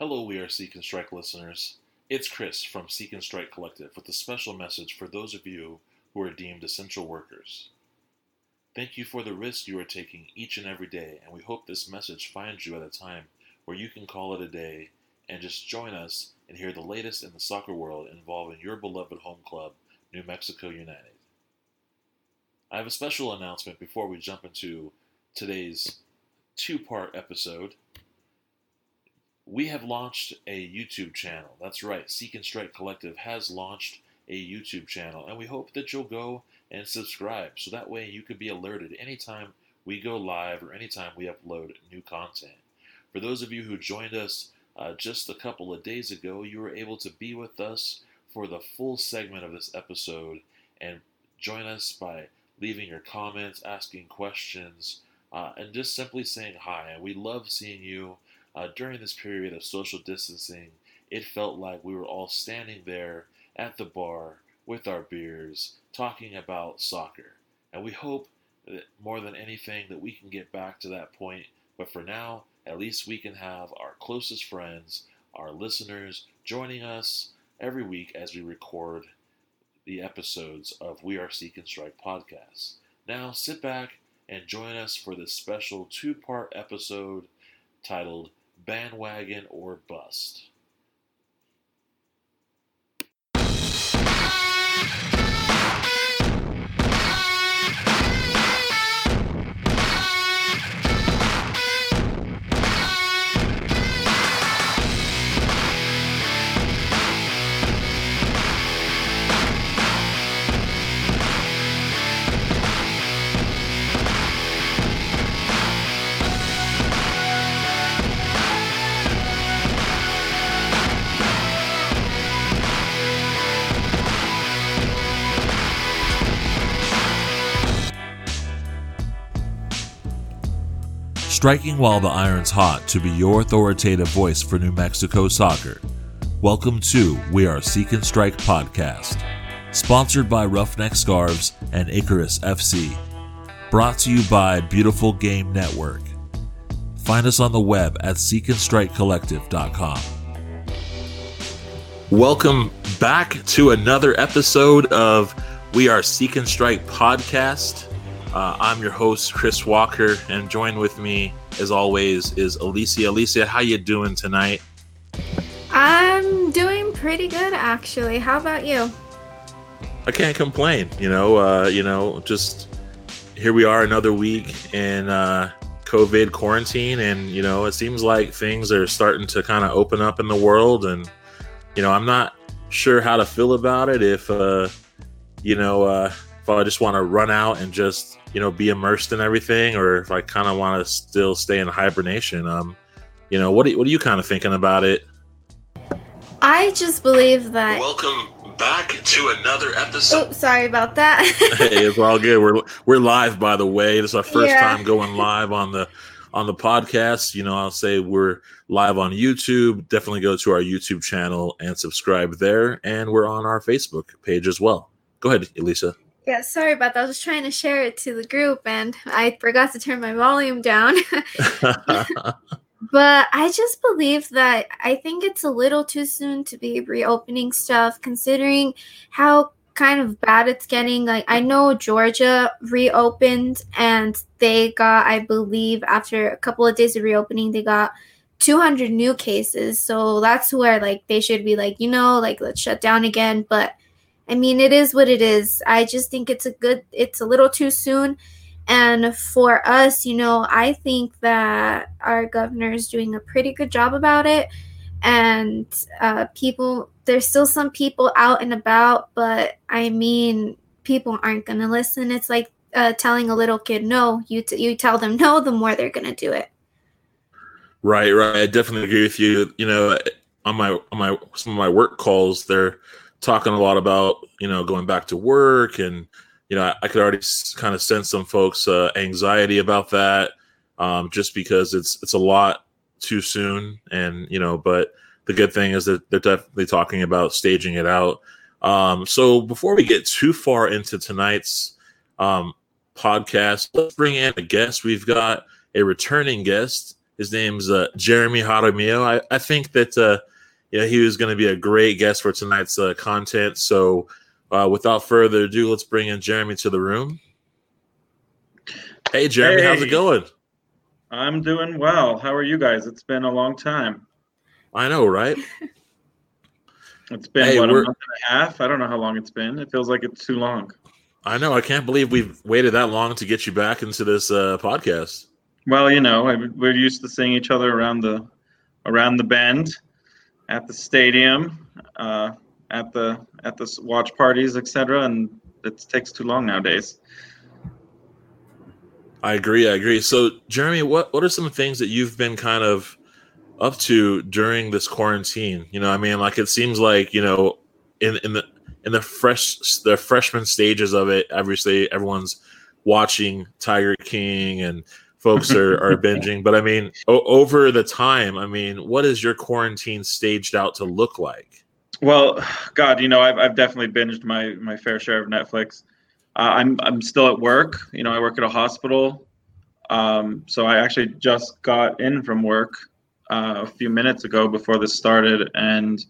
Hello, we are Seek and Strike listeners. It's Chris from Seek and Strike Collective with a special message for those of you who are deemed essential workers. Thank you for the risk you are taking each and every day, and we hope this message finds you at a time where you can call it a day and just join us and hear the latest in the soccer world involving your beloved home club, New Mexico United. I have a special announcement before we jump into today's two part episode. We have launched a YouTube channel. That's right, Seek and Strike Collective has launched a YouTube channel, and we hope that you'll go and subscribe so that way you could be alerted anytime we go live or anytime we upload new content. For those of you who joined us uh, just a couple of days ago, you were able to be with us for the full segment of this episode and join us by leaving your comments, asking questions, uh, and just simply saying hi. And we love seeing you uh, during this period of social distancing. It felt like we were all standing there at the bar with our beers, talking about soccer. And we hope that more than anything that we can get back to that point. But for now, at least we can have our closest friends, our listeners, joining us every week as we record the episodes of We Are Seek and Strike podcast. Now sit back and join us for this special two part episode titled Bandwagon or Bust. Striking while the iron's hot to be your authoritative voice for New Mexico soccer. Welcome to We Are Seek and Strike podcast, sponsored by Roughneck Scarves and Icarus FC, brought to you by Beautiful Game Network. Find us on the web at seekandstrikecollective.com. Welcome back to another episode of We Are Seek and Strike podcast. Uh, I'm your host, Chris Walker, and joined with me, as always, is Alicia. Alicia, how you doing tonight? I'm doing pretty good, actually. How about you? I can't complain. You know, uh, you know, just here we are another week in uh, COVID quarantine, and you know, it seems like things are starting to kind of open up in the world, and you know, I'm not sure how to feel about it. If uh, you know, uh, I just want to run out and just you know, be immersed in everything, or if I kind of want to still stay in hibernation. Um, you know, what are, what are you kind of thinking about it? I just believe that. Welcome back to another episode. Oh, sorry about that. hey, it's all good. We're we're live, by the way. This is our first yeah. time going live on the on the podcast. You know, I'll say we're live on YouTube. Definitely go to our YouTube channel and subscribe there, and we're on our Facebook page as well. Go ahead, Elisa. Yeah, sorry about that. I was trying to share it to the group and I forgot to turn my volume down. but I just believe that I think it's a little too soon to be reopening stuff considering how kind of bad it's getting. Like I know Georgia reopened and they got I believe after a couple of days of reopening they got 200 new cases. So that's where like they should be like, you know, like let's shut down again, but I mean, it is what it is. I just think it's a good, it's a little too soon. And for us, you know, I think that our governor is doing a pretty good job about it. And uh, people, there's still some people out and about, but I mean, people aren't going to listen. It's like uh, telling a little kid no. You t- you tell them no, the more they're going to do it. Right, right. I definitely agree with you. You know, on my on my some of my work calls, they're talking a lot about you know going back to work and you know I, I could already kind of sense some folks uh, anxiety about that um, just because it's it's a lot too soon and you know but the good thing is that they're definitely talking about staging it out um, so before we get too far into tonight's um, podcast let's bring in a guest we've got a returning guest His name's uh, Jeremy Jaramillo. I, I think that uh, yeah, he was going to be a great guest for tonight's uh, content. So, uh, without further ado, let's bring in Jeremy to the room. Hey, Jeremy, hey. how's it going? I'm doing well. How are you guys? It's been a long time. I know, right? It's been hey, what a month and a half. I don't know how long it's been. It feels like it's too long. I know. I can't believe we've waited that long to get you back into this uh, podcast. Well, you know, we're used to seeing each other around the around the bend, at the stadium, uh, at the at the watch parties, etc. And it takes too long nowadays. I agree. I agree. So, Jeremy, what what are some things that you've been kind of up to during this quarantine? You know, I mean, like it seems like you know, in in the in the fresh the freshman stages of it, obviously everyone's watching Tiger King and folks are, are binging. But I mean, o- over the time, I mean, what is your quarantine staged out to look like? Well, God, you know, I've, I've definitely binged my my fair share of Netflix. Uh, I'm I'm still at work. You know, I work at a hospital. Um, so I actually just got in from work uh, a few minutes ago before this started, and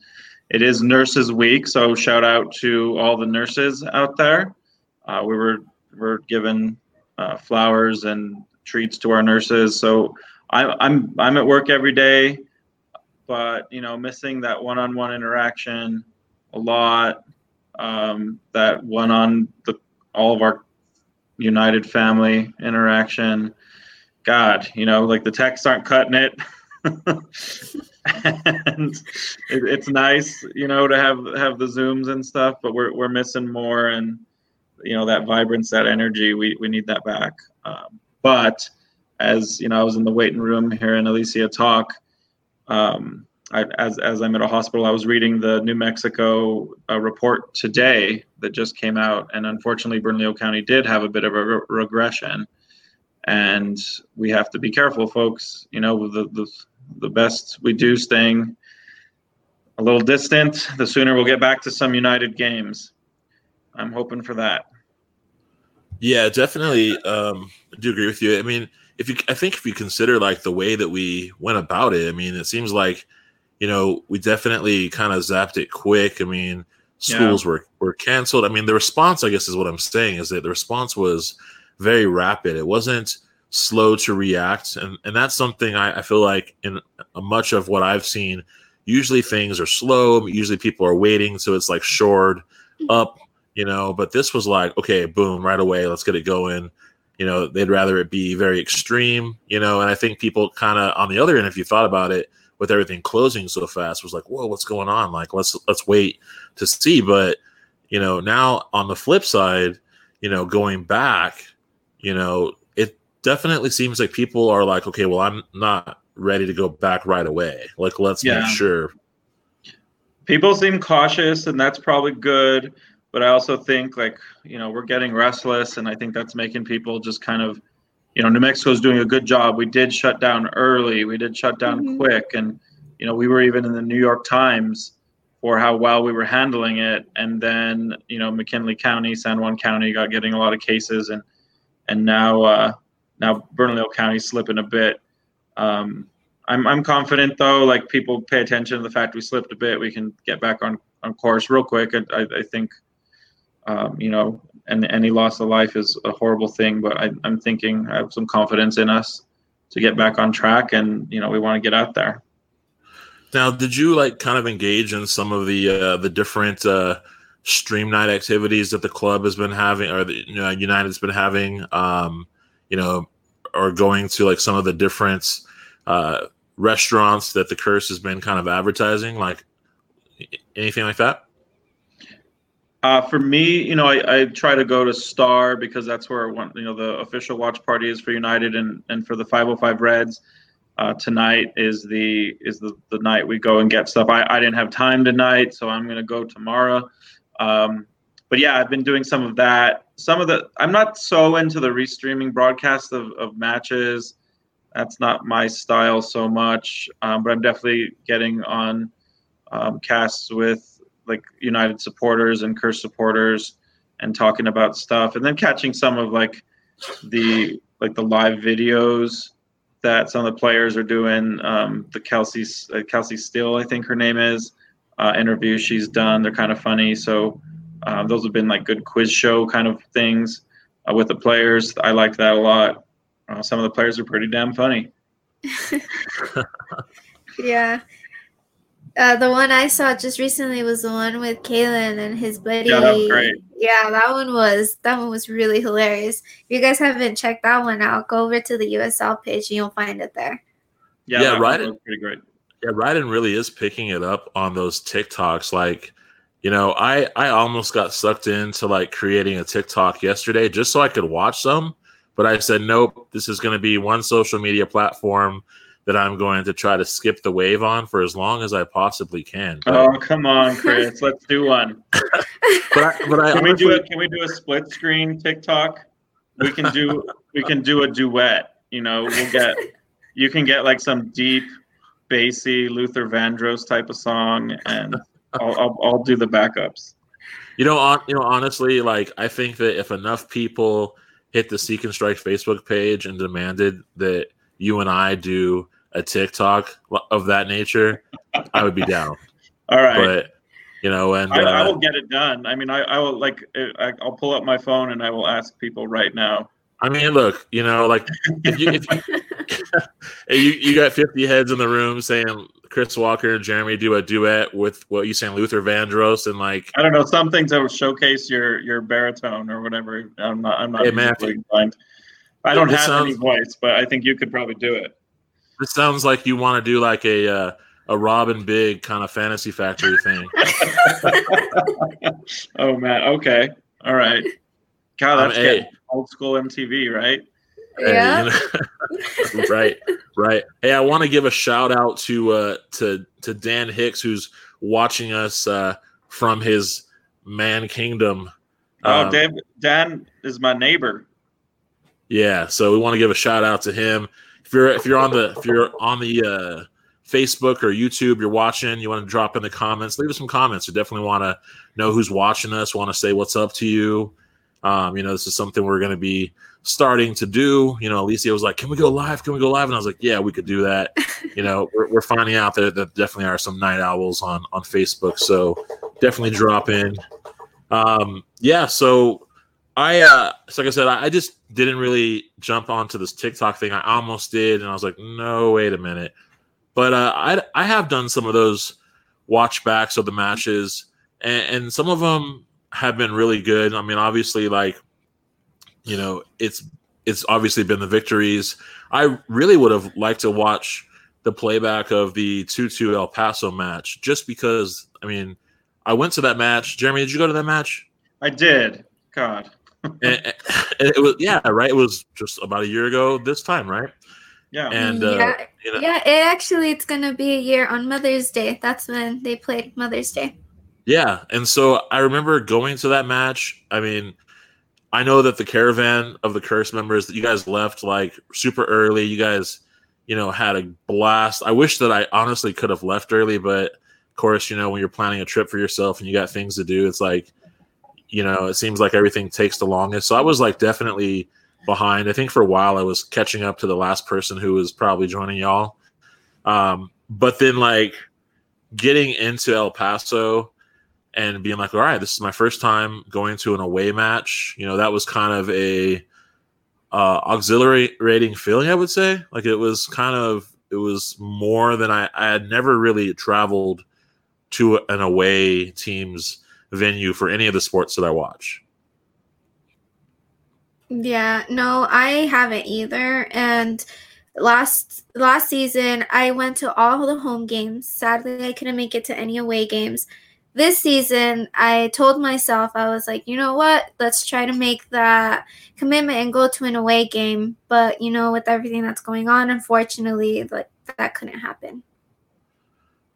it is Nurses Week. So shout out to all the nurses out there. Uh, we were were given uh, flowers and treats to our nurses. So I, I'm I'm at work every day, but you know, missing that one-on-one interaction a lot. Um, that one on the all of our United family interaction. God, you know, like the texts aren't cutting it. and it, it's nice, you know, to have have the zooms and stuff, but we're we're missing more, and you know that vibrance, that energy, we we need that back. Um, but as you know, I was in the waiting room here in Alicia talk. Um, I, as as I'm at a hospital, I was reading the New Mexico uh, report today that just came out, and unfortunately, Bernalillo County did have a bit of a re- regression, and we have to be careful, folks. You know, the the the best we do staying a little distant, the sooner we'll get back to some United games. I'm hoping for that. Yeah, definitely. Um, I do agree with you. I mean, if you, I think if you consider like the way that we went about it, I mean, it seems like, you know, we definitely kind of zapped it quick. I mean, schools yeah. were were canceled. I mean, the response, I guess, is what I'm saying, is that the response was very rapid. It wasn't slow to react and and that's something I, I feel like in uh, much of what i've seen usually things are slow usually people are waiting so it's like shored up you know but this was like okay boom right away let's get it going you know they'd rather it be very extreme you know and i think people kind of on the other end if you thought about it with everything closing so fast was like whoa what's going on like let's let's wait to see but you know now on the flip side you know going back you know it definitely seems like people are like, okay, well, I'm not ready to go back right away. Like, let's yeah. make sure. People seem cautious, and that's probably good. But I also think, like, you know, we're getting restless, and I think that's making people just kind of, you know, New Mexico's doing a good job. We did shut down early, we did shut down mm-hmm. quick, and, you know, we were even in the New York Times for how well we were handling it. And then, you know, McKinley County, San Juan County got getting a lot of cases, and and now uh, now Bernalillo County slipping a bit. Um, I'm I'm confident though. Like people pay attention to the fact we slipped a bit. We can get back on on course real quick. I I, think, um, you know, and any loss of life is a horrible thing. But I, I'm thinking I have some confidence in us to get back on track, and you know we want to get out there. Now, did you like kind of engage in some of the uh, the different uh, stream night activities that the club has been having, or the you know, United's been having? Um, you know, or going to like some of the different uh, restaurants that the curse has been kind of advertising, like anything like that? Uh, for me, you know, I, I, try to go to Star because that's where one, you know the official watch party is for United and and for the 505 Reds. Uh, tonight is the is the, the night we go and get stuff. I, I didn't have time tonight, so I'm gonna go tomorrow. Um, but yeah, I've been doing some of that. Some of the I'm not so into the restreaming broadcast of, of matches. That's not my style so much. Um, but I'm definitely getting on um, casts with like United supporters and Curse supporters and talking about stuff, and then catching some of like the like the live videos that some of the players are doing. Um, the Kelsey uh, Kelsey Steele, I think her name is, uh, interviews she's done. They're kind of funny. So um, those have been like good quiz show kind of things uh, with the players. I like that a lot. Uh, some of the players are pretty damn funny. yeah. Uh, the one I saw just recently was the one with Kalen and his buddy. Yeah, that was great. Yeah, that one was that one was really hilarious. If you guys haven't checked that one out, go over to the USL page and you'll find it there. Yeah, Yeah, that right. was pretty great. Yeah, Ryden really is picking it up on those TikToks. Like, you know, I I almost got sucked into like creating a TikTok yesterday just so I could watch some, but I said nope. This is going to be one social media platform that I'm going to try to skip the wave on for as long as I possibly can. Oh, but, Oh come on, Chris, let's do one. but I, but I Can we do honestly- it? Can we do a split screen TikTok? We can do we can do a duet. You know, we'll get you can get like some deep, bassy Luther Vandross type of song, and I'll I'll, I'll do the backups. You know, on you know, honestly, like I think that if enough people hit the Seek and Strike Facebook page and demanded that you and I do a TikTok of that nature, I would be down. All right. But you know, and I, I uh, will get it done. I mean, I, I will like I, I'll pull up my phone and I will ask people right now. I mean, look, you know, like if you if you, you you got fifty heads in the room saying Chris Walker and Jeremy do a duet with what you saying Luther Vandross and like I don't know something to showcase your your baritone or whatever. I'm not I'm not Hey, musically. I don't have any voice, but I think you could probably do it. This sounds like you want to do like a uh, a Rob Dyrdek kind of fantasy factory thing. oh man, okay, all right. God, Um, that's hey. old school MTV, right? Hey, yeah. you know- right, right. Hey, I want to give a shout out to uh, to to Dan Hicks who's watching us uh, from his man kingdom. Oh, Um, Dave, Dan is my neighbor. Yeah, so we want to give a shout out to him. If you're if you're on the if you're on the uh, Facebook or YouTube, you're watching, you want to drop in the comments, leave us some comments. We definitely want to know who's watching us. Want to say what's up to you. Um, you know, this is something we're going to be starting to do. You know, Alicia was like, "Can we go live? Can we go live?" And I was like, "Yeah, we could do that." you know, we're, we're finding out that there definitely are some night owls on on Facebook, so definitely drop in. Um, yeah, so I, uh, so like I said, I, I just didn't really jump onto this TikTok thing. I almost did, and I was like, no, wait a minute. But uh, I, I have done some of those watch backs of the matches, and, and some of them have been really good. I mean, obviously, like, you know, it's it's obviously been the victories. I really would have liked to watch the playback of the 2-2 El Paso match, just because. I mean, I went to that match. Jeremy, did you go to that match? I did. God. And, and it was yeah right it was just about a year ago this time right Yeah. and uh, yeah, you know, yeah. It actually it's gonna be a year on Mother's Day. That's when they played Mother's Day. yeah and so i remember going to that match i mean i know that the caravan of the curse members that you guys left like super early you guys you know had a blast i wish that i honestly could have left early but of course you know when you're planning a trip for yourself and you got things to do it's like you know it seems like everything takes the longest. So i was like definitely behind. I think for a while i was catching up to the last person who was probably joining y'all. Um but then like getting into el paso and being like all right this is my first time going to an away match you know that was kind of a uh auxiliary rating feeling i would say. Like it was kind of it was more than i i had never really traveled to an away team's venue for any of the sports that i watch Yeah, no, I haven't either. And last last season, I went to all the home games. Sadly, I couldn't make it to any away games. This season, I told myself I was like, you know what? Let's try to make that commitment and go to an away game. But you know, with everything that's going on, unfortunately, like that couldn't happen.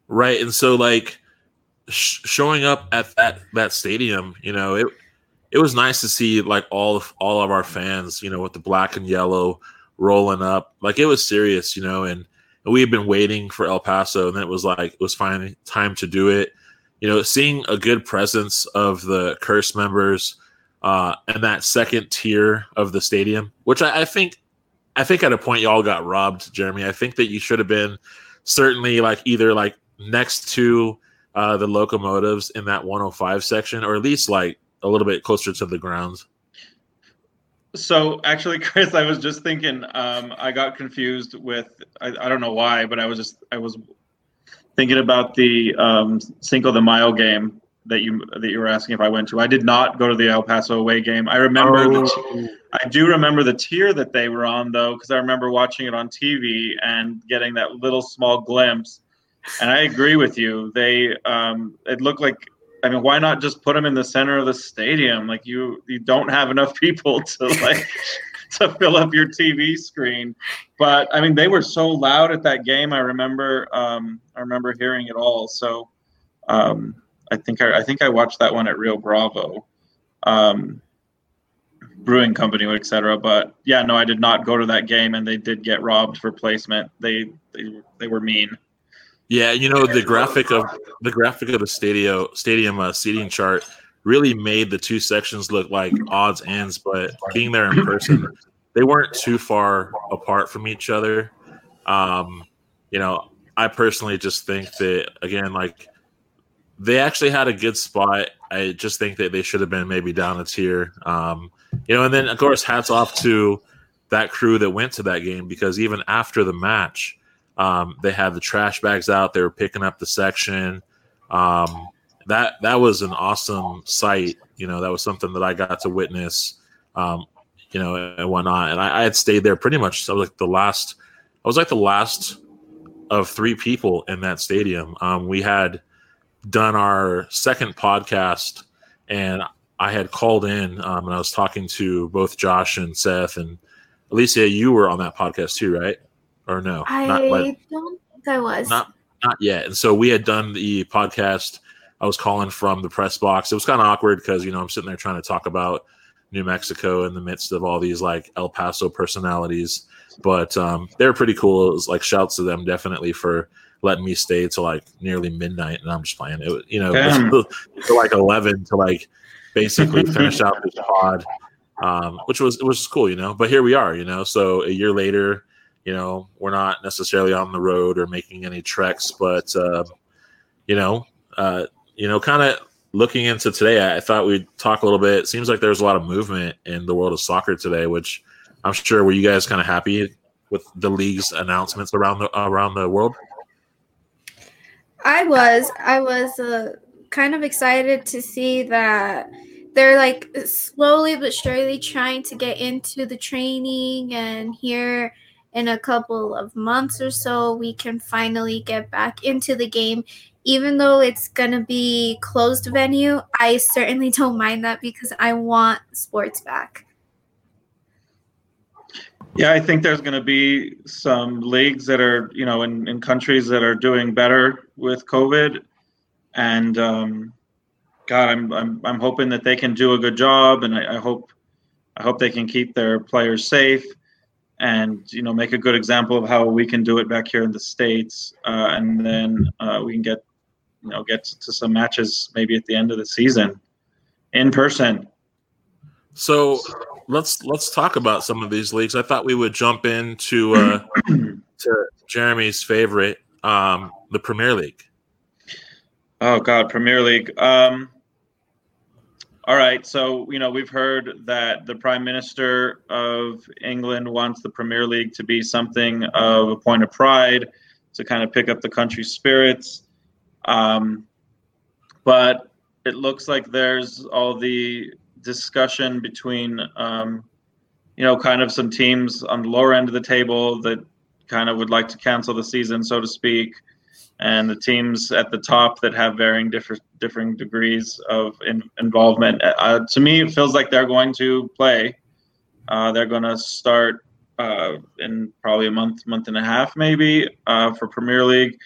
right and so like sh- showing up at that that stadium you know it it was nice to see like all of all of our fans you know with the black and yellow rolling up like it was serious you know and, and we had been waiting for el paso and then it was like it was finally time to do it you know seeing a good presence of the curse members uh and that second tier of the stadium which i, I think I think at a point y'all got robbed, Jeremy. I think that you should have been certainly like either like next to uh, the locomotives in that 105 section, or at least like a little bit closer to the grounds. So actually, Chris, I was just thinking. Um, I got confused with. I, I don't know why, but I was just I was thinking about the um, Cinco de Mayo game that you that you were asking if I went to. I did not go to the El Paso away game. I remember oh. the I do remember the tier that they were on though, because I remember watching it on TV and getting that little small glimpse. And I agree with you. They um, it looked like I mean, why not just put them in the center of the stadium? Like you you don't have enough people to like to fill up your TV screen. But I mean, they were so loud at that game. I remember um, I remember hearing it all. So um, I think I, I think I watched that one at Rio Bravo. Um, brewing company, etc. But yeah, no, I did not go to that game, and they did get robbed for placement. They they, they were mean. Yeah, you know the graphic of the graphic of the stadium stadium uh, seating chart really made the two sections look like odds ends. But being there in person, they weren't too far apart from each other. Um, you know, I personally just think that again, like they actually had a good spot. I just think that they should have been maybe down a tier. Um, you know, and then of course, hats off to that crew that went to that game because even after the match, um, they had the trash bags out. They were picking up the section. Um, that that was an awesome sight. You know, that was something that I got to witness. Um, you know, and whatnot. And I, I had stayed there pretty much. I was like the last. I was like the last of three people in that stadium. Um, we had done our second podcast, and I had called in um, and I was talking to both Josh and Seth and Alicia. You were on that podcast too, right? Or no? I not, like, don't think I was. Not not yet. And so we had done the podcast. I was calling from the press box. It was kind of awkward because you know I'm sitting there trying to talk about New Mexico in the midst of all these like El Paso personalities. But um, they're pretty cool. It was like shouts to them definitely for letting me stay till like nearly midnight, and I'm just playing it. You know, to like eleven to like basically finish out this pod, um, which was it was cool, you know. But here we are, you know. So a year later, you know, we're not necessarily on the road or making any treks, but uh, you know, uh, you know, kind of looking into today, I thought we'd talk a little bit. It seems like there's a lot of movement in the world of soccer today, which I'm sure were you guys kind of happy with the league's announcements around the around the world. I was. I was uh, kind of excited to see that they're like slowly but surely trying to get into the training and here in a couple of months or so we can finally get back into the game. Even though it's going to be closed venue i certainly don't mind that because i want sports back. Yeah, I think there's going to be some leagues that are, you know, in, in countries that are doing better with COVID, and um, God, I'm, I'm I'm hoping that they can do a good job, and I, I hope I hope they can keep their players safe, and you know, make a good example of how we can do it back here in the states, uh, and then uh, we can get, you know, get to some matches maybe at the end of the season, in person. So let's let's talk about some of these leagues. I thought we would jump into uh, to Jeremy's favorite, um, the Premier League. Oh God, Premier League. Um, all right, so you know we've heard that the Prime Minister of England wants the Premier League to be something of a point of pride to kind of pick up the country's spirits. Um, but it looks like there's all the discussion between, um, you know, kind of some teams on the lower end of the table that kind of would like to cancel the season, so to speak, and the teams at the top that have varying different differing degrees of in, involvement. Uh, to me, it feels like they're going to play. Uh, they're going to start uh, in probably a month, month and a half, maybe, uh, for Premier League.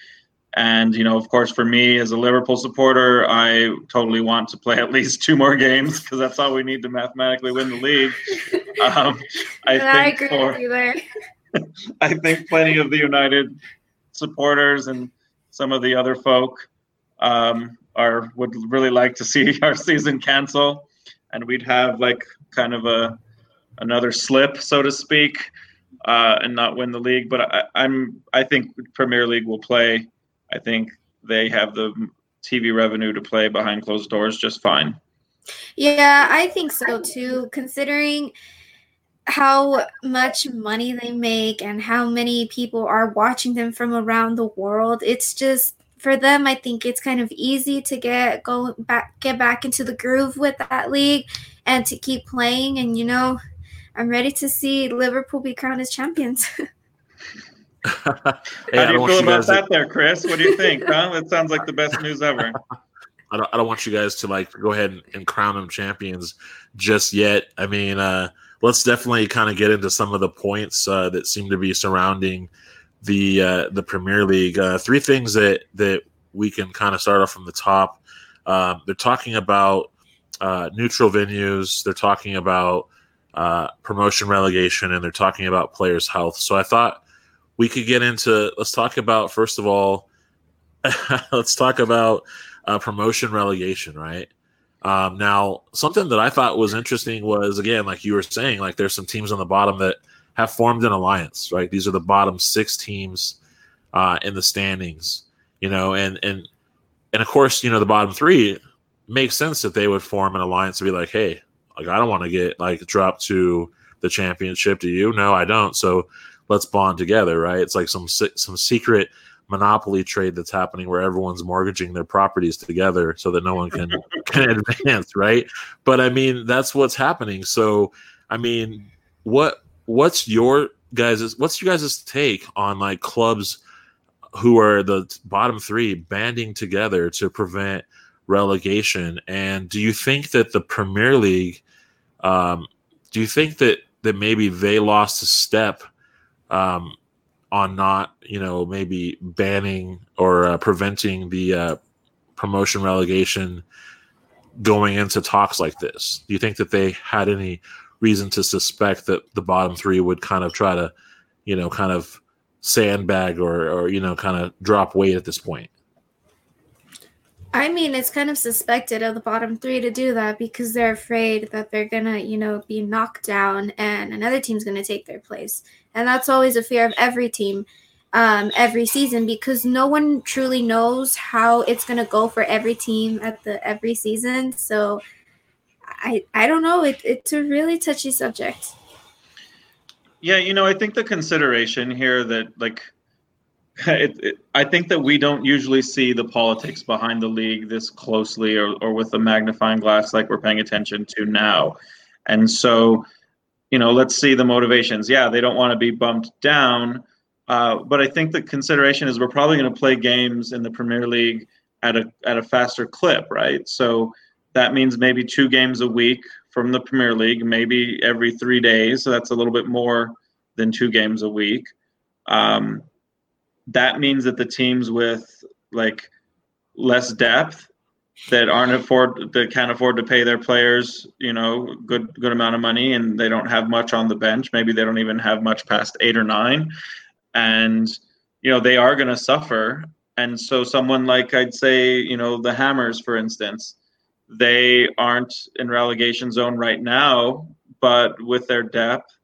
And, you know, of course, for me as a Liverpool supporter, I totally want to play at least two more games because that's all we need to mathematically win the league. Um, I, I agree for, with you there. I think plenty of the United supporters and some of the other folk um, are would really like to see our season cancel, and we'd have like kind of a another slip, so to speak, uh, and not win the league. But I, I'm I think Premier League will play. I think they have the TV revenue to play behind closed doors just fine. Yeah, I think so too. Considering how much money they make and how many people are watching them from around the world, it's just for them. I think it's kind of easy to get go back, get back into the groove with that league, and to keep playing. And you know, I'm ready to see Liverpool be crowned as champions. hey, How do you feel you about that, to... there, Chris? What do you think? huh? That sounds like the best news ever. I don't, I don't want you guys to like go ahead and, and crown them champions just yet. I mean, uh, let's definitely kind of get into some of the points uh, that seem to be surrounding the uh, the Premier League. Uh, three things that that we can kind of start off from the top. Um, they're talking about uh, neutral venues. They're talking about uh, promotion relegation, and they're talking about players' health. So I thought we could get into. Let's talk about first of all. let's talk about uh, promotion relegation, right? Um, now, something that I thought was interesting was again, like you were saying, like there's some teams on the bottom that have formed an alliance, right? These are the bottom six teams uh, in the standings, you know, and and and of course, you know, the bottom three makes sense that they would form an alliance to be like, hey, like I don't want to get like dropped to the championship. Do you? No, I don't. So let's bond together, right? It's like some some secret monopoly trade that's happening where everyone's mortgaging their properties together so that no one can can advance, right? But I mean, that's what's happening. So, I mean, what what's your guys' what's your guys' take on like clubs who are the bottom 3 banding together to prevent relegation and do you think that the Premier League um do you think that that maybe they lost a step um on not, you know, maybe banning or uh, preventing the uh, promotion relegation going into talks like this? Do you think that they had any reason to suspect that the bottom three would kind of try to, you know, kind of sandbag or, or you know, kind of drop weight at this point? I mean, it's kind of suspected of the bottom three to do that because they're afraid that they're gonna, you know, be knocked down and another team's gonna take their place and that's always a fear of every team um, every season because no one truly knows how it's going to go for every team at the every season. So i i don't know. It, it's a really touchy subject. Yeah you know i think the consideration here that like it, it, I think that we don't usually see the politics behind the league this closely or, or with the magnifying glass like we're paying attention to now. And so you know, let's see the motivations. Yeah, they don't want to be bumped down. Uh, but I think the consideration is we're probably going to play games in the Premier League at a at a faster clip, right? So that means maybe two games a week from the Premier League, maybe every three days. So that's a little bit more than two games a week. Um, that means that the teams with like less depth that aren't afford that can't afford to pay their players, you know, good good amount of money, and they don't have much on the bench. Maybe they don't even have much past eight or nine, and you know they are going to suffer. And so, someone like I'd say, you know, the Hammers, for instance, they aren't in relegation zone right now, but with their depth,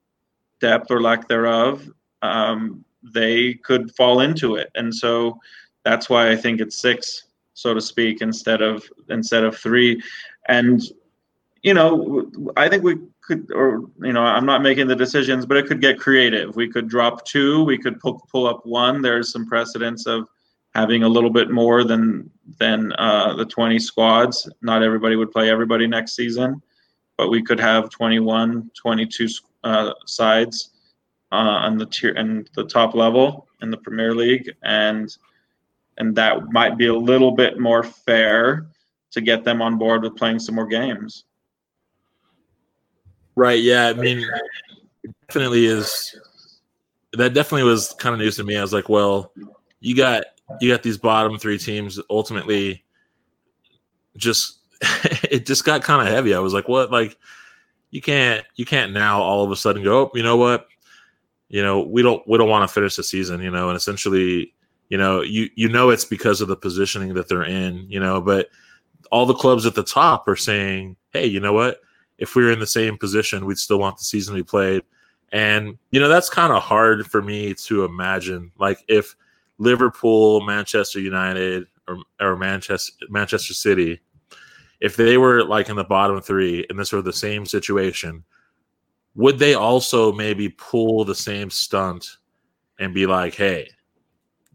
depth or lack thereof, um, they could fall into it. And so that's why I think it's six so to speak, instead of instead of three. And you know, I think we could, or you know, I'm not making the decisions, but it could get creative. We could drop two. We could pull, pull up one. There's some precedence of having a little bit more than than uh, the 20 squads. Not everybody would play everybody next season, but we could have 21, 22 uh, sides uh, on the tier and the top level in the Premier League, and and that might be a little bit more fair to get them on board with playing some more games. Right. Yeah. I mean, definitely is. That definitely was kind of news to me. I was like, well, you got you got these bottom three teams. Ultimately, just it just got kind of heavy. I was like, what? Like, you can't you can't now all of a sudden go, oh, you know what? You know, we don't we don't want to finish the season. You know, and essentially you know, you you know it's because of the positioning that they're in, you know, but all the clubs at the top are saying, "Hey, you know what? If we were in the same position, we'd still want the season to be played." And you know that's kind of hard for me to imagine. Like if Liverpool, Manchester United, or, or Manchester Manchester City, if they were like in the bottom three and this were the same situation, would they also maybe pull the same stunt and be like, "Hey,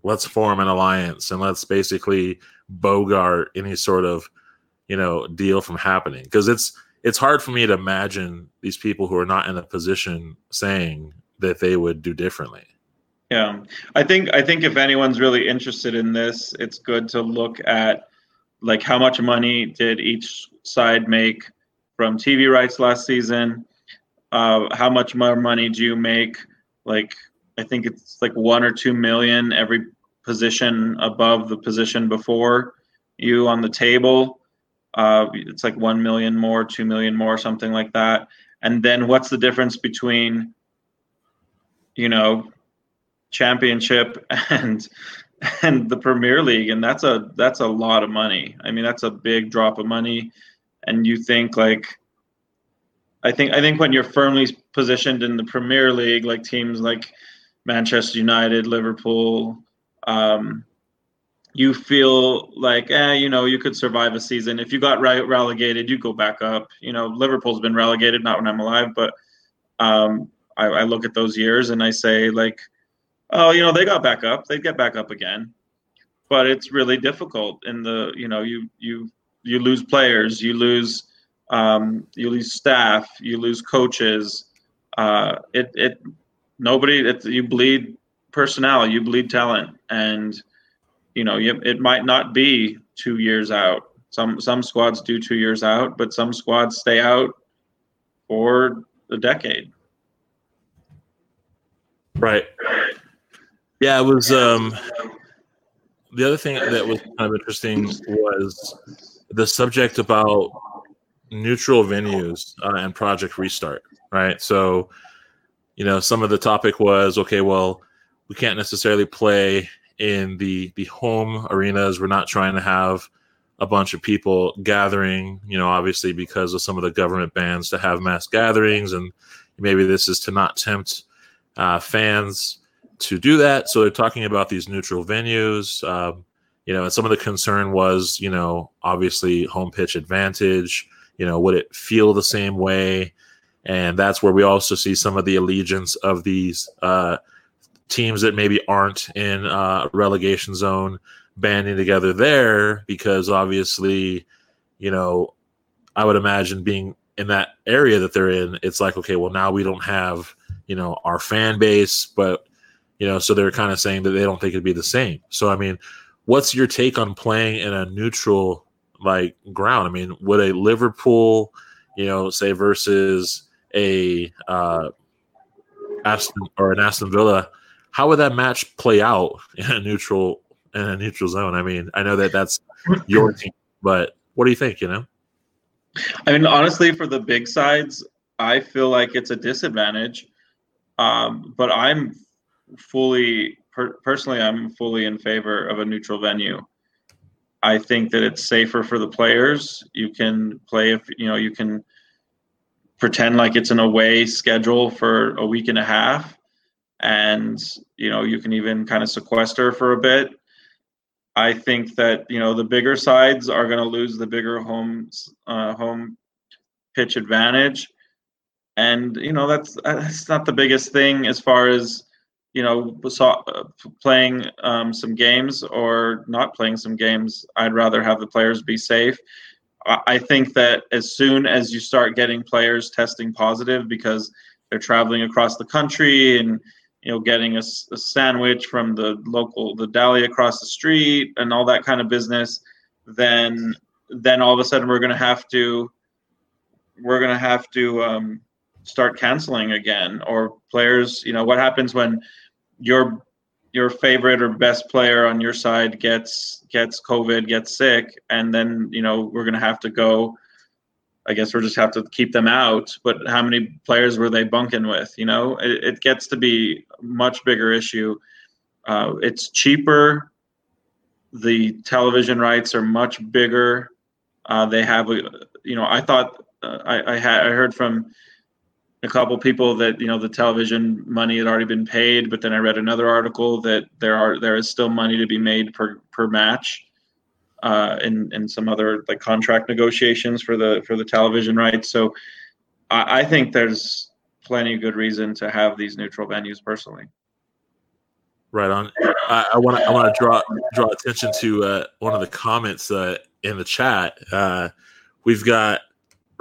let's form an alliance and let's basically bogart any sort of you know deal from happening. Because it's it's hard for me to imagine these people who are not in a position saying that they would do differently. Yeah. I think i think if anyone's really interested in this it's good to look at like how much money did each side make from tv rights last season? Uh, how much more money do you make like i think it's like one or two million every position above the position before you on the table. Uh, it's like 1 million more, 2 million more, something like that. And then what's the difference between, you know, championship and and the Premier League? And that's a that's a lot of money. I mean, that's a big drop of money. And you think like I think I think when you're firmly positioned in the Premier League, like teams like Manchester United, Liverpool, um, you feel like, eh, you know, you could survive a season. If you got re- relegated, you go back up. You know, Liverpool's been relegated, not when I'm alive, but um, I, I look at those years and I say, like, oh, you know, they got back up. They get back up again. But it's really difficult in the, you know, you you you lose players, you lose um, you lose staff, you lose coaches. Uh, it it nobody you bleed personnel, you bleed talent, and you know you, it might not be two years out. Some some squads do two years out, but some squads stay out for a decade. Right. Yeah, it was. Um, the other thing that was kind of interesting was the subject about neutral venues uh, and Project Restart. Right. So, you know, some of the topic was okay. Well, we can't necessarily play in the the home arenas. We're not trying to have a bunch of people gathering, you know, obviously because of some of the government bans to have mass gatherings, and maybe this is to not tempt uh, fans to do that. So they're talking about these neutral venues. Um, you know, and some of the concern was, you know, obviously home pitch advantage. You know, would it feel the same way? And that's where we also see some of the allegiance of these uh, teams that maybe aren't in uh, relegation zone banding together there because obviously, you know, I would imagine being in that area that they're in, it's like, okay, well, now we don't have, you know, our fan base, but, you know, so they're kind of saying that they don't think it'd be the same. So, I mean, what's your take on playing in a neutral, like, ground? I mean, would a Liverpool, you know, say versus a, uh, Aston or an Aston Villa how would that match play out in a neutral in a neutral zone? I mean, I know that that's your team, but what do you think? You know, I mean, honestly, for the big sides, I feel like it's a disadvantage. Um, but I'm fully, per- personally, I'm fully in favor of a neutral venue. I think that it's safer for the players. You can play if you know you can pretend like it's an away schedule for a week and a half. And you know you can even kind of sequester for a bit. I think that you know the bigger sides are going to lose the bigger home uh, home pitch advantage. And you know that's that's not the biggest thing as far as you know uh, playing um, some games or not playing some games. I'd rather have the players be safe i think that as soon as you start getting players testing positive because they're traveling across the country and you know, getting a, a, sandwich from the local, the deli across the street, and all that kind of business, then then all of a sudden we're going to have to we're going to have to um, start canceling again. Or players, you know, what happens when your your favorite or best player on your side gets gets COVID, gets sick, and then you know we're to have to go I guess we'll just have to keep them out. But how many players were they bunking with? You know, it, it gets to be a much bigger issue. Uh, it's cheaper. The television rights are much bigger. Uh, they have, a, you know, I thought uh, I I, had, I heard from a couple people that you know the television money had already been paid, but then I read another article that there are there is still money to be made per per match, uh, in in some other like contract negotiations for the for the television rights. So I, I think there's plenty of good reason to have these neutral venues personally. Right on. I want to I want to draw draw attention to uh, one of the comments uh, in the chat. Uh, we've got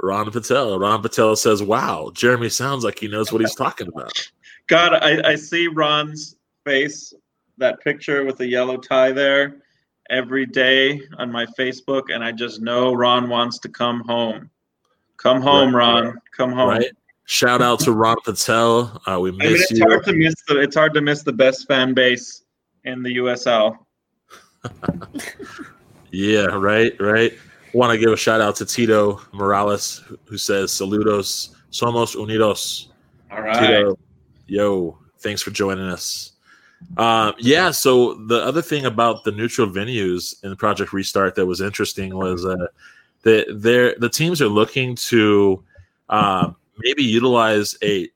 Ron Patel. Ron Patel says, "Wow, Jeremy sounds like he knows what he's talking about." God, I, I see Ron's face, that picture with the yellow tie there, every day on my Facebook, and I just know Ron wants to come home. Come home, right. Ron. Come home. Right. Shout out to Ron Patel. Uh, we miss I mean, it's you. Hard to miss the, it's hard to miss the best fan base in the USL. yeah, right, right. Want to give a shout out to Tito Morales who says saludos, somos unidos. All right. Tito, yo, thanks for joining us. Um, yeah, so the other thing about the neutral venues in Project Restart that was interesting was uh, that the teams are looking to um, maybe utilize a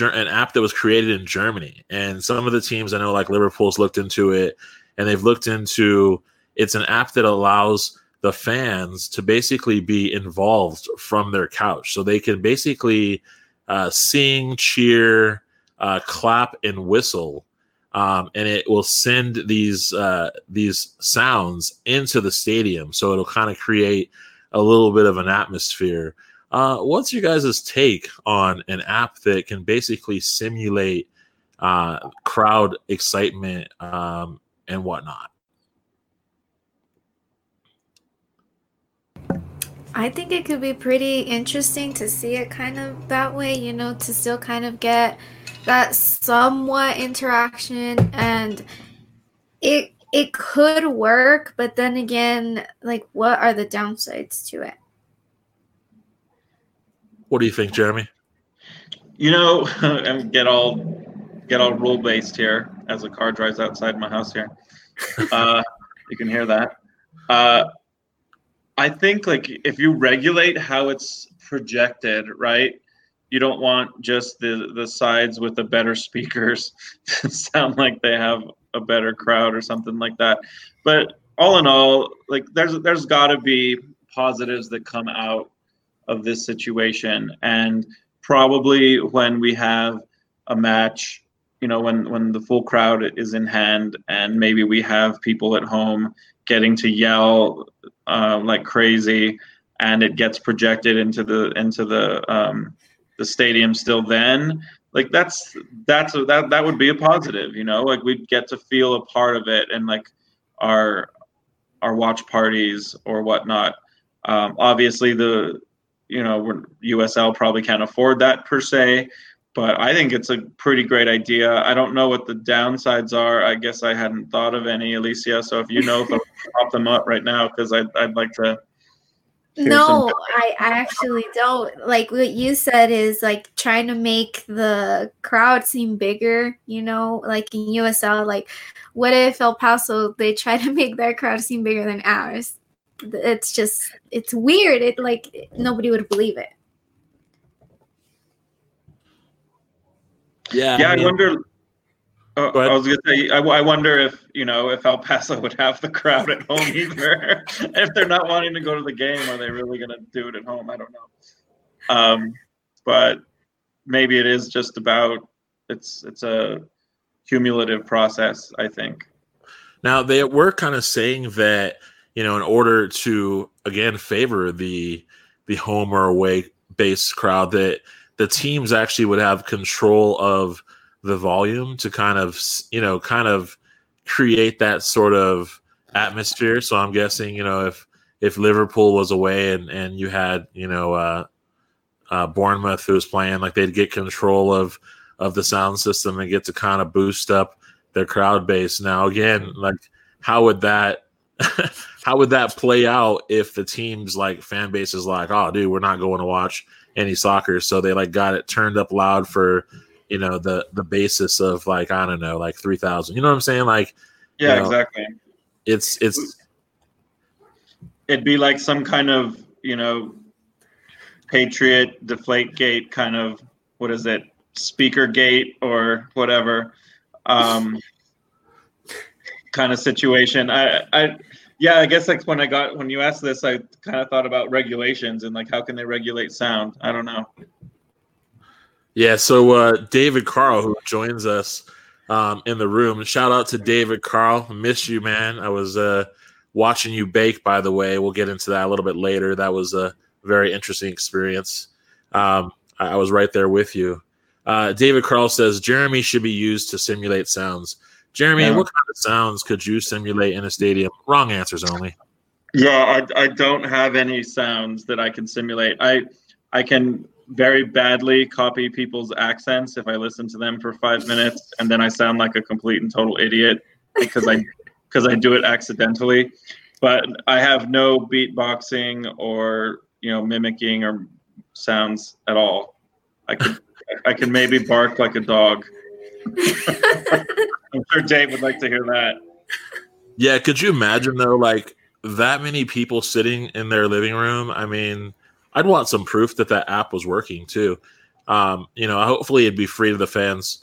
an app that was created in Germany. And some of the teams I know, like Liverpool's looked into it, and they've looked into it's an app that allows the fans to basically be involved from their couch, so they can basically uh, sing, cheer, uh, clap, and whistle. Um, and it will send these uh, these sounds into the stadium, so it'll kind of create a little bit of an atmosphere. Uh, what's your guys' take on an app that can basically simulate uh, crowd excitement um, and whatnot? I think it could be pretty interesting to see it kind of that way, you know, to still kind of get that somewhat interaction and it it could work, but then again, like what are the downsides to it? What do you think, Jeremy? You know, and get all get all rule based here as a car drives outside my house here. Uh, you can hear that. Uh, I think like if you regulate how it's projected, right? You don't want just the the sides with the better speakers to sound like they have a better crowd or something like that. But all in all, like there's there's got to be positives that come out of this situation and probably when we have a match you know when when the full crowd is in hand and maybe we have people at home getting to yell uh, like crazy and it gets projected into the into the um, the stadium still then like that's that's a, that that would be a positive you know like we'd get to feel a part of it and like our our watch parties or whatnot. Um, obviously the you know, USL probably can't afford that per se, but I think it's a pretty great idea. I don't know what the downsides are. I guess I hadn't thought of any, Alicia. So if you know, them, pop them up right now because I'd, I'd like to. No, I, I actually don't. Like what you said is like trying to make the crowd seem bigger, you know, like in USL. Like, what if El Paso they try to make their crowd seem bigger than ours? it's just it's weird it like nobody would believe it yeah yeah i, mean, I wonder uh, I was gonna say, I, I, wonder if you know if El Paso would have the crowd at home either. if they're not wanting to go to the game, are they really gonna do it at home? I don't know. Um, but maybe it is just about it's it's a cumulative process. I think. Now they were kind of saying that you know, in order to again favor the the home or away based crowd, that the teams actually would have control of the volume to kind of you know kind of create that sort of atmosphere. So I'm guessing you know if if Liverpool was away and and you had you know uh, uh, Bournemouth who was playing, like they'd get control of of the sound system and get to kind of boost up their crowd base. Now again, like how would that how would that play out if the team's like fan base is like, oh, dude, we're not going to watch any soccer, so they like got it turned up loud for you know the the basis of like I don't know, like three thousand. You know what I'm saying? Like, yeah, you know, exactly. It's it's it'd be like some kind of you know patriot deflate gate kind of what is it, speaker gate or whatever um, kind of situation. I, I, yeah, I guess like when I got when you asked this, I kind of thought about regulations and like how can they regulate sound. I don't know. Yeah, so uh, David Carl, who joins us um, in the room, shout out to David Carl. Miss you, man. I was uh, watching you bake, by the way. We'll get into that a little bit later. That was a very interesting experience. Um, I, I was right there with you. Uh, David Carl says Jeremy should be used to simulate sounds. Jeremy, yeah. what kind of sounds could you simulate in a stadium? Wrong answers only. Yeah, I, I don't have any sounds that I can simulate. I I can very badly copy people's accents if I listen to them for five minutes and then I sound like a complete and total idiot because I because I do it accidentally. But I have no beatboxing or you know mimicking or sounds at all. I could I can maybe bark like a dog. I'm sure Dave would like to hear that. Yeah, could you imagine though, like that many people sitting in their living room? I mean, I'd want some proof that that app was working too. Um, you know, hopefully it'd be free to the fans.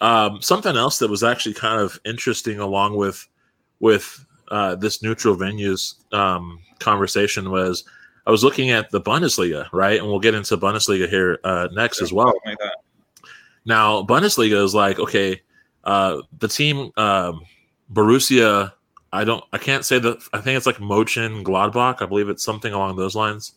Um, something else that was actually kind of interesting, along with with uh, this neutral venues um, conversation, was I was looking at the Bundesliga, right? And we'll get into Bundesliga here uh, next as well. Like now, Bundesliga is like, okay, uh, the team um, Borussia, I don't, I can't say that. I think it's like Mochen Gladbach. I believe it's something along those lines.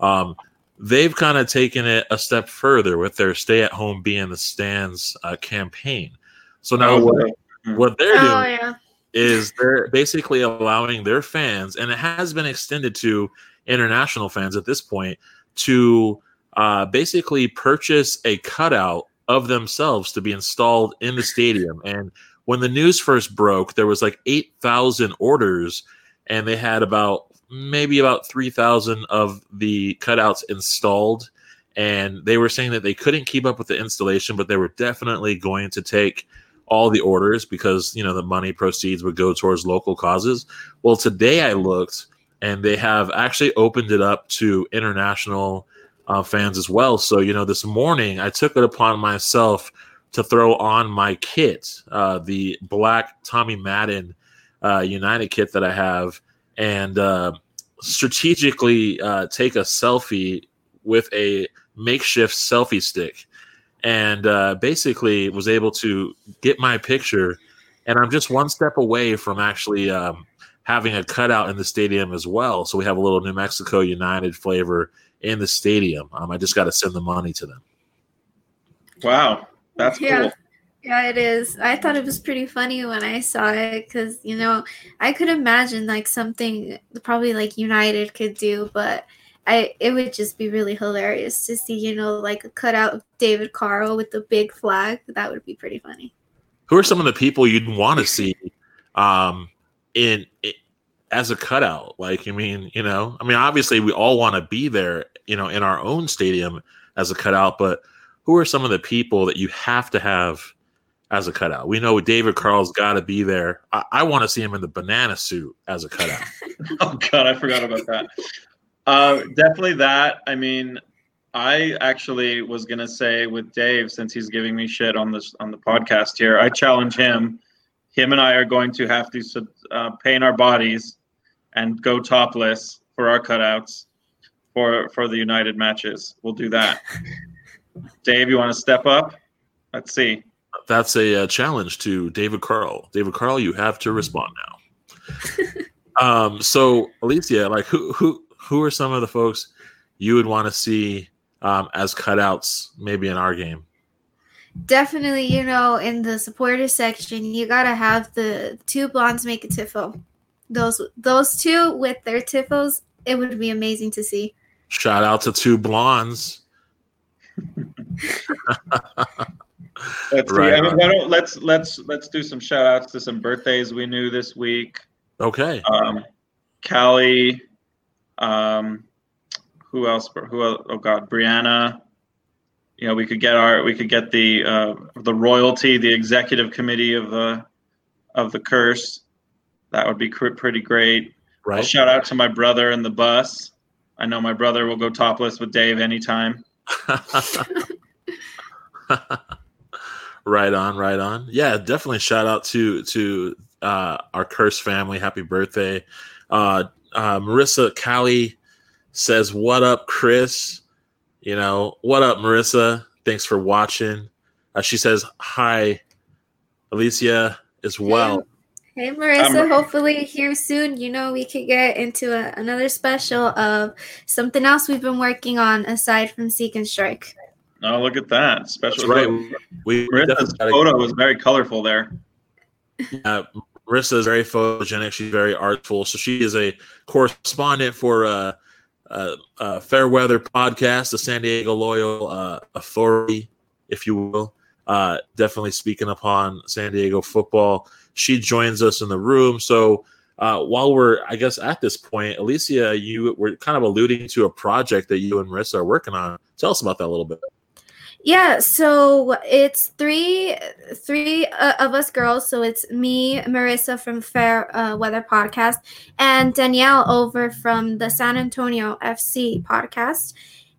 Um, they've kind of taken it a step further with their "Stay at Home, Be in the Stands" uh, campaign. So now oh, what, what they're oh, doing yeah. is they're basically allowing their fans, and it has been extended to international fans at this point to uh, basically purchase a cutout of themselves to be installed in the stadium. And when the news first broke, there was like 8,000 orders, and they had about maybe about 3,000 of the cutouts installed. And they were saying that they couldn't keep up with the installation, but they were definitely going to take all the orders because you know the money proceeds would go towards local causes. Well, today I looked and they have actually opened it up to international uh, fans as well. So, you know, this morning I took it upon myself to throw on my kit, uh, the black Tommy Madden uh, United kit that I have, and uh, strategically uh, take a selfie with a makeshift selfie stick. And uh, basically was able to get my picture. And I'm just one step away from actually um, having a cutout in the stadium as well. So we have a little New Mexico United flavor in the stadium. Um, I just got to send the money to them. Wow, that's yeah. cool. Yeah, it is. I thought it was pretty funny when I saw it because you know I could imagine like something probably like United could do, but I it would just be really hilarious to see you know like a cutout of David Carl with the big flag. That would be pretty funny. Who are some of the people you'd want to see um, in, in as a cutout. Like, I mean, you know, I mean, obviously we all want to be there, you know, in our own stadium as a cutout, but who are some of the people that you have to have as a cutout? We know David Carl's got to be there. I, I want to see him in the banana suit as a cutout. oh God, I forgot about that. Uh, definitely that. I mean, I actually was gonna say with Dave, since he's giving me shit on this on the podcast here, I challenge him him and I are going to have to uh, paint our bodies and go topless for our cutouts for for the United matches. We'll do that. Dave, you want to step up? Let's see. That's a uh, challenge to David Carl. David Carl, you have to respond now. um, so Alicia, like who who who are some of the folks you would want to see um, as cutouts maybe in our game? Definitely, you know, in the supporter section, you gotta have the two blondes make a tifo. Those those two with their tifos, it would be amazing to see. Shout out to two blondes. let's right, I mean, why don't let's let's let's do some shout outs to some birthdays we knew this week. Okay. Um, Callie, um, who else? Who? Oh God, Brianna you know we could get our we could get the uh, the royalty the executive committee of the of the curse that would be pretty great right shout out to my brother in the bus i know my brother will go topless with dave anytime right on, right on. Yeah, definitely shout out to to uh, our curse family. Happy birthday. Uh, uh, Marissa Callie says, What up, Chris? You know, what up, Marissa? Thanks for watching. Uh, she says, Hi, Alicia, as well. Hey, Marissa, um, hopefully here soon. You know, we could get into a, another special of something else we've been working on aside from Seek and Strike. Oh, look at that. Special. That's right. We, Marissa's photo was very colorful there. Yeah, Marissa is very photogenic. She's very artful. So she is a correspondent for uh, uh, uh, Fair Weather podcast, the San Diego Loyal uh, Authority, if you will. Uh, definitely speaking upon San Diego football. She joins us in the room. So uh, while we're, I guess, at this point, Alicia, you were kind of alluding to a project that you and Marissa are working on. Tell us about that a little bit. Yeah, so it's three three uh, of us girls. So it's me, Marissa from Fair uh, Weather Podcast, and Danielle over from the San Antonio FC podcast.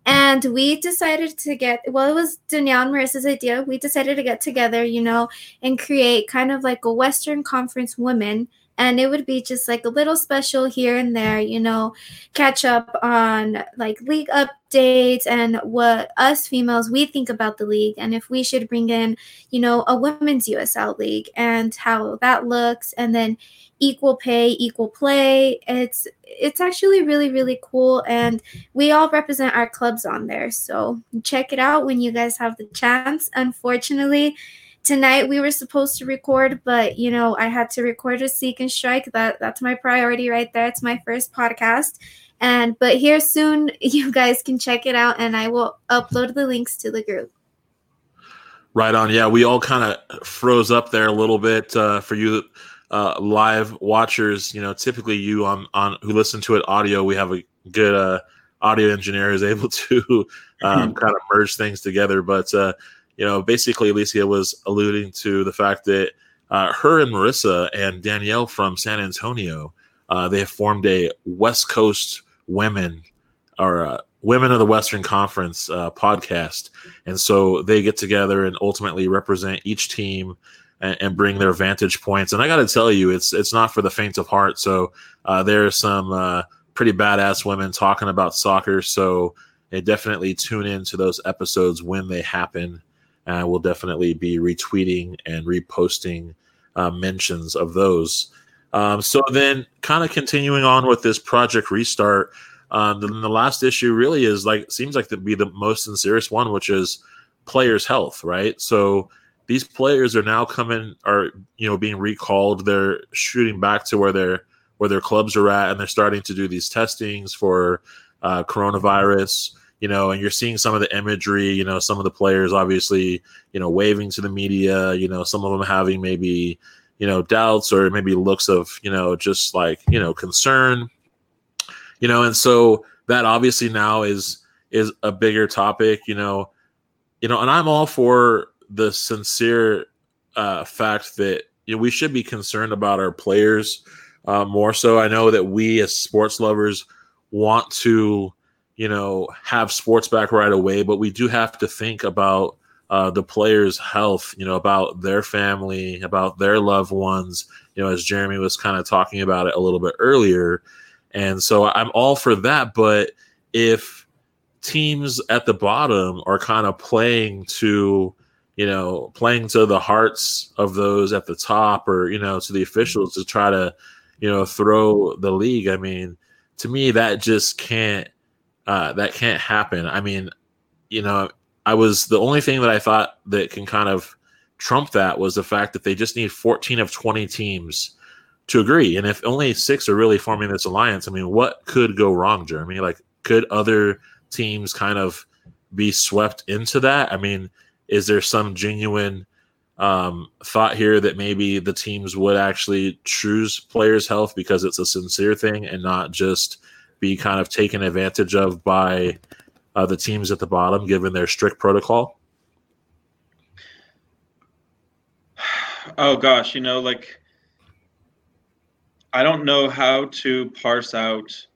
And we decided to get well, it was Danielle and Marissa's idea. We decided to get together, you know, and create kind of like a Western Conference women and it would be just like a little special here and there, you know, catch up on like league updates and what us females we think about the league and if we should bring in, you know, a women's USL league and how that looks and then equal pay, equal play. It's it's actually really really cool and we all represent our clubs on there. So check it out when you guys have the chance. Unfortunately, tonight we were supposed to record, but you know, I had to record a seek and strike. That that's my priority right there. It's my first podcast. And but here soon you guys can check it out and I will upload the links to the group. Right on. Yeah, we all kind of froze up there a little bit uh, for you uh, live watchers. You know, typically you on on who listen to it audio, we have a good uh, audio engineer who's able to um, kind of merge things together. But uh, you know, basically Alicia was alluding to the fact that uh, her and Marissa and Danielle from San Antonio, uh, they have formed a West Coast Women or uh, Women of the Western Conference uh, podcast, and so they get together and ultimately represent each team and, and bring their vantage points. And I got to tell you, it's it's not for the faint of heart. So uh, there are some uh, pretty badass women talking about soccer. So definitely tune in to those episodes when they happen. Uh, we'll definitely be retweeting and reposting uh, mentions of those. Um, so then, kind of continuing on with this project restart, um, then the last issue really is like seems like to be the most serious one, which is players' health, right? So these players are now coming, are you know being recalled. They're shooting back to where their where their clubs are at, and they're starting to do these testings for uh, coronavirus you know, and you're seeing some of the imagery, you know, some of the players obviously, you know, waving to the media, you know, some of them having maybe, you know, doubts or maybe looks of, you know, just like, you know, concern, you know, and so that obviously now is is a bigger topic, you know, you know, and I'm all for the sincere uh, fact that you know we should be concerned about our players uh, more so. I know that we as sports lovers want to you know, have sports back right away, but we do have to think about uh, the players' health, you know, about their family, about their loved ones, you know, as Jeremy was kind of talking about it a little bit earlier. And so I'm all for that. But if teams at the bottom are kind of playing to, you know, playing to the hearts of those at the top or, you know, to the officials to try to, you know, throw the league, I mean, to me, that just can't uh, that can't happen. I mean, you know, I was the only thing that I thought that can kind of trump that was the fact that they just need 14 of 20 teams to agree. And if only six are really forming this alliance, I mean, what could go wrong, Jeremy? Like, could other teams kind of be swept into that? I mean, is there some genuine um, thought here that maybe the teams would actually choose players' health because it's a sincere thing and not just be kind of taken advantage of by uh, the teams at the bottom, given their strict protocol? Oh gosh, you know, like I don't know how to parse out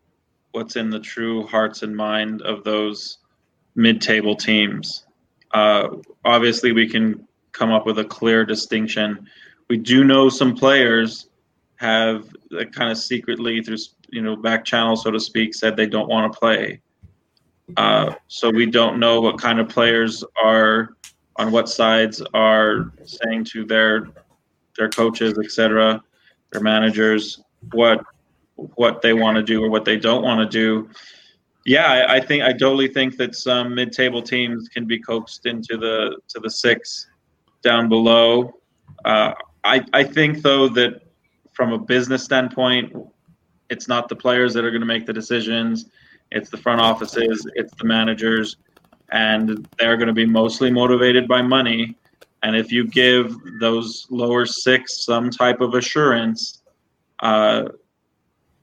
what's in the true hearts and mind of those mid-table teams. Uh, obviously, we can come up with a clear distinction. We do know some players have kind of secretly through you know back channel, so to speak, said they don't want to play. Uh, so we don't know what kind of players are on what sides are saying to their their coaches, etc., their managers, what what they want to do or what they don't want to do. Yeah, I, I, think I totally think that some mid-table teams can be coaxed into the to the six down below. Uh, I I think though that from a business standpoint, it's not the players that are going to make the decisions. It's the front offices, it's the managers, and they're going to be mostly motivated by money. And if you give those lower six some type of assurance, uh,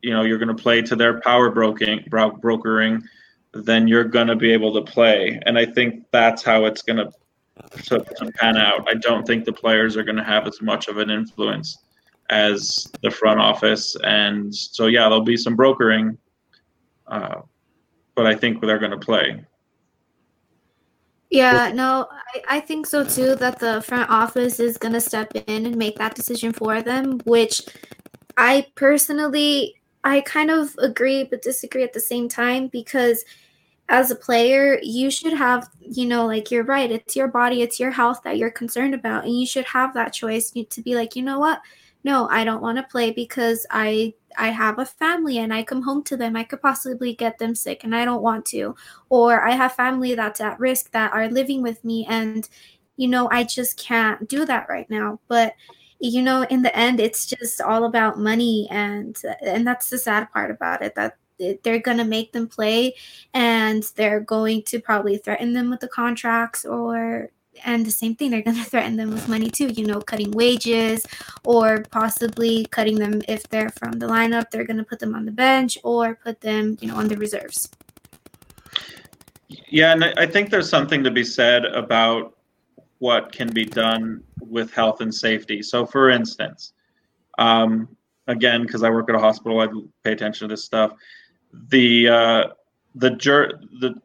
you know you're going to play to their power broking, bro- brokering, then you're going to be able to play. And I think that's how it's going to to, to pan out. I don't think the players are going to have as much of an influence as the front office, and so yeah, there'll be some brokering, uh, but I think they're going to play. Yeah, no, I, I think so too. That the front office is going to step in and make that decision for them, which I personally, I kind of agree but disagree at the same time because as a player, you should have, you know, like you're right, it's your body, it's your health that you're concerned about, and you should have that choice to be like, you know what, no, I don't want to play because I I have a family and I come home to them. I could possibly get them sick and I don't want to. Or I have family that's at risk that are living with me and you know, I just can't do that right now. But you know, in the end it's just all about money and and that's the sad part about it that they're going to make them play and they're going to probably threaten them with the contracts or and the same thing they're going to threaten them with money too you know cutting wages or possibly cutting them if they're from the lineup they're going to put them on the bench or put them you know on the reserves. Yeah and i think there's something to be said about what can be done with health and safety. So for instance um, again because i work at a hospital i pay attention to this stuff. The uh, the the the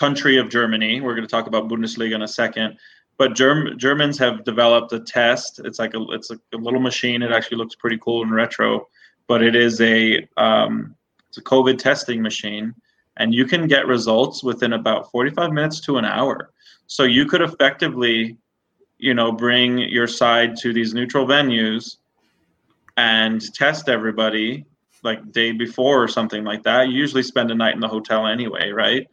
country of Germany. We're going to talk about Bundesliga in a second, but Germ- Germans have developed a test. It's like a it's a little machine. It actually looks pretty cool and retro, but it is a um, it's a COVID testing machine, and you can get results within about 45 minutes to an hour. So you could effectively, you know, bring your side to these neutral venues and test everybody like day before or something like that. You usually spend a night in the hotel anyway, right?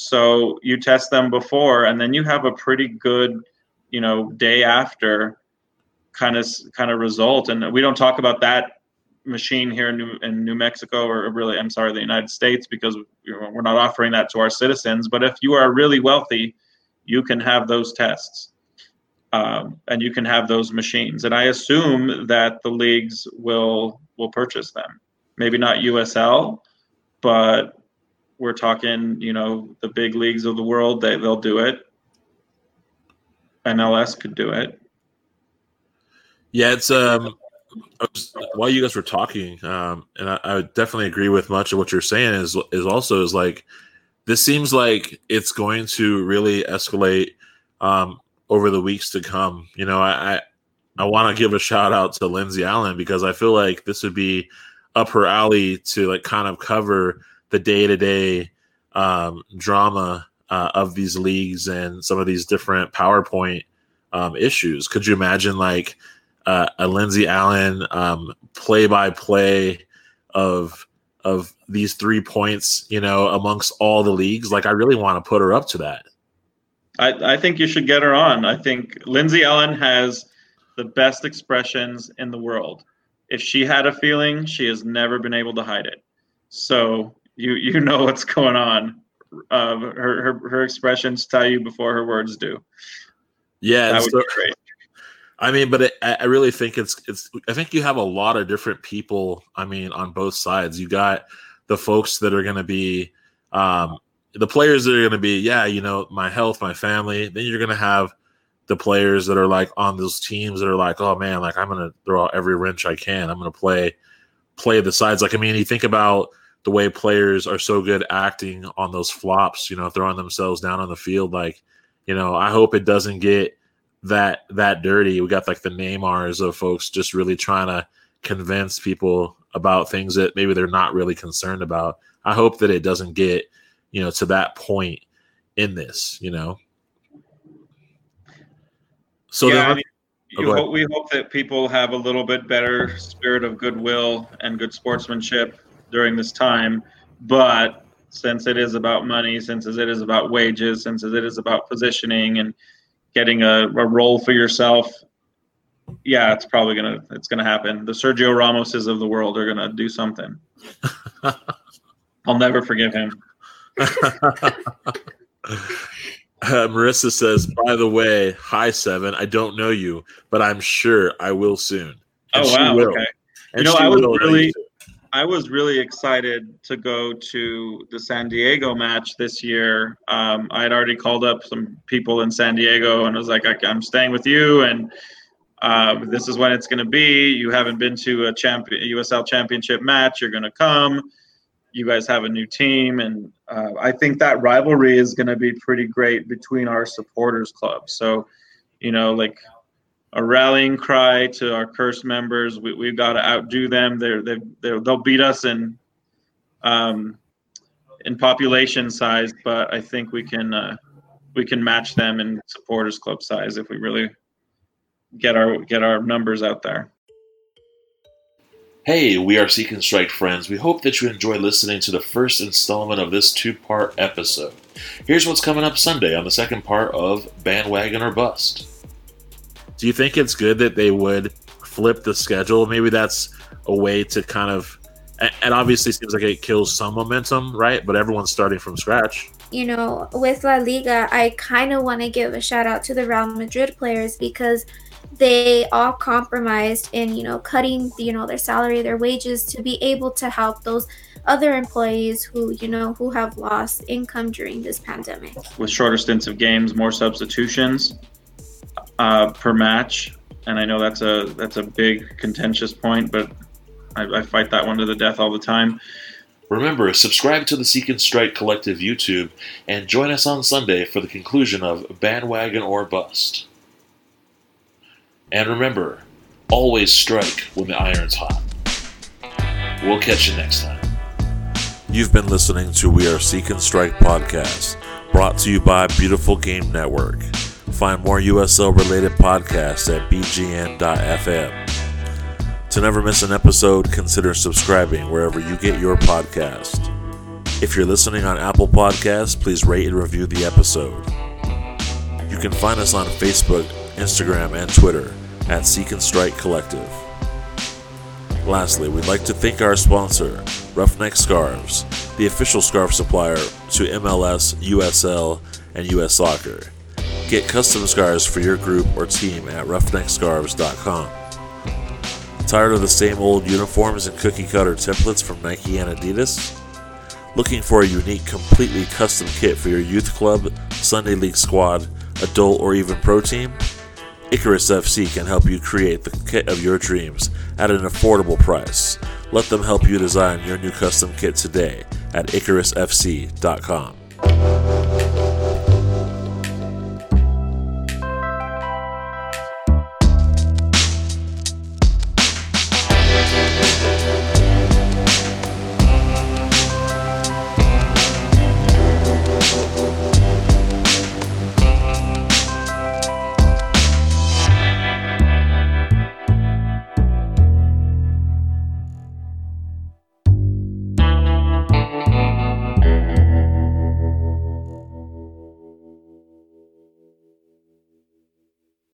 So you test them before, and then you have a pretty good, you know, day after kind of kind of result. And we don't talk about that machine here in New, in New Mexico, or really, I'm sorry, the United States, because we're not offering that to our citizens. But if you are really wealthy, you can have those tests. Um, and you can have those machines, and I assume that the leagues will will purchase them maybe not USL, but we're talking, you know, the big leagues of the world, they, they'll do it. MLS could do it. Yeah, it's um was, while you guys were talking, um, and I, I would definitely agree with much of what you're saying is is also is like this seems like it's going to really escalate um, over the weeks to come. You know, I I, I want to give a shout out to Lindsay Allen because I feel like this would be up her alley to like kind of cover the day to day drama uh, of these leagues and some of these different PowerPoint um, issues. Could you imagine like uh, a Lindsay Allen play by play of of these three points, you know, amongst all the leagues? Like, I really want to put her up to that. I, I think you should get her on. I think Lindsay Allen has the best expressions in the world if she had a feeling, she has never been able to hide it. So you you know what's going on. Uh, her, her her expressions tell you before her words do. Yeah, that would so, be great. I mean, but it, I really think it's it's. I think you have a lot of different people. I mean, on both sides, you got the folks that are going to be, um, the players that are going to be, yeah, you know, my health, my family. Then you're going to have the players that are like on those teams that are like, oh man, like I'm gonna throw out every wrench I can. I'm gonna play play the sides. Like I mean, you think about the way players are so good acting on those flops, you know, throwing themselves down on the field. Like, You know, I hope it doesn't get that that dirty. We got like the Neymars of folks just really trying to convince people about things that maybe they're not really concerned about. I hope that it doesn't get, you know, to that point in this, you know. So yeah, I mean, oh, hope, we hope that people have a little bit better spirit of goodwill and good sportsmanship during this time. But since it is about money, since it is about wages, since it is about positioning and getting a, a role for yourself, yeah, it's probably gonna it's gonna happen. The Sergio Ramoses of the world are gonna do something. I'll never forgive him. Uh, Marissa says, by the way, hi Seven. I don't know you, but I'm sure I will soon. And oh wow! Okay. And you know, I was really, I was really excited to go to the San Diego match this year. Um, I had already called up some people in San Diego, and was like, I, am staying with you, and uh, this is when it's going to be. You haven't been to a champion USL Championship match. You're going to come you guys have a new team, and uh, I think that rivalry is going to be pretty great between our supporters clubs. So, you know, like a rallying cry to our cursed members. We, we've got to outdo them. They're, they they'll beat us in um, in population size, but I think we can uh, we can match them in supporters club size if we really get our get our numbers out there. Hey, we are Seek and Strike friends. We hope that you enjoy listening to the first installment of this two part episode. Here's what's coming up Sunday on the second part of Bandwagon or Bust. Do you think it's good that they would flip the schedule? Maybe that's a way to kind of. It obviously seems like it kills some momentum, right? But everyone's starting from scratch. You know, with La Liga, I kind of want to give a shout out to the Real Madrid players because they all compromised in you know cutting you know their salary their wages to be able to help those other employees who you know who have lost income during this pandemic with shorter stints of games more substitutions uh, per match and i know that's a that's a big contentious point but I, I fight that one to the death all the time Remember, subscribe to the Seek and Strike Collective YouTube and join us on Sunday for the conclusion of Bandwagon or Bust. And remember, always strike when the iron's hot. We'll catch you next time. You've been listening to We Are Seek and Strike podcast, brought to you by Beautiful Game Network. Find more USL related podcasts at bgn.fm. To never miss an episode, consider subscribing wherever you get your podcast. If you're listening on Apple Podcasts, please rate and review the episode. You can find us on Facebook, Instagram, and Twitter at Seek and Strike Collective. Lastly, we'd like to thank our sponsor, Roughneck Scarves, the official scarf supplier to MLS, USL, and US Soccer. Get custom scarves for your group or team at roughneckscarves.com. Tired of the same old uniforms and cookie cutter templates from Nike and Adidas? Looking for a unique, completely custom kit for your youth club, Sunday league squad, adult, or even pro team? Icarus FC can help you create the kit of your dreams at an affordable price. Let them help you design your new custom kit today at IcarusFC.com.